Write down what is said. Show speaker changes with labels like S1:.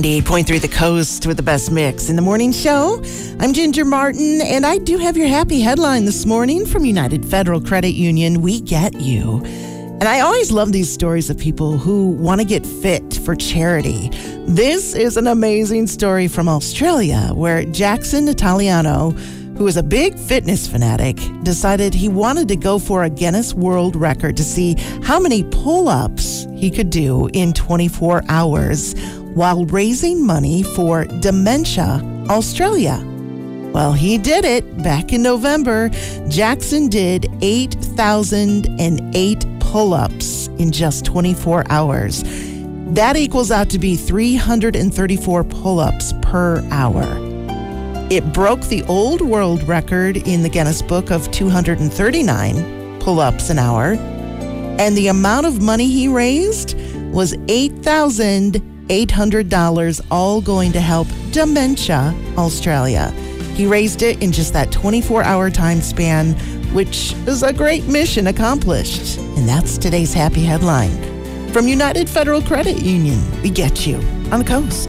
S1: 98.3 The Coast with the best mix in the morning show. I'm Ginger Martin, and I do have your happy headline this morning from United Federal Credit Union. We get you. And I always love these stories of people who want to get fit for charity. This is an amazing story from Australia where Jackson Italiano, who is a big fitness fanatic, decided he wanted to go for a Guinness World Record to see how many pull ups he could do in 24 hours while raising money for Dementia Australia. Well, he did it back in November. Jackson did 8,008 pull ups in just 24 hours. That equals out to be 334 pull ups per hour. It broke the old world record in the Guinness Book of 239 pull ups an hour. And the amount of money he raised was 8,000. $800, all going to help Dementia Australia. He raised it in just that 24 hour time span, which is a great mission accomplished. And that's today's happy headline. From United Federal Credit Union, we get you on the coast.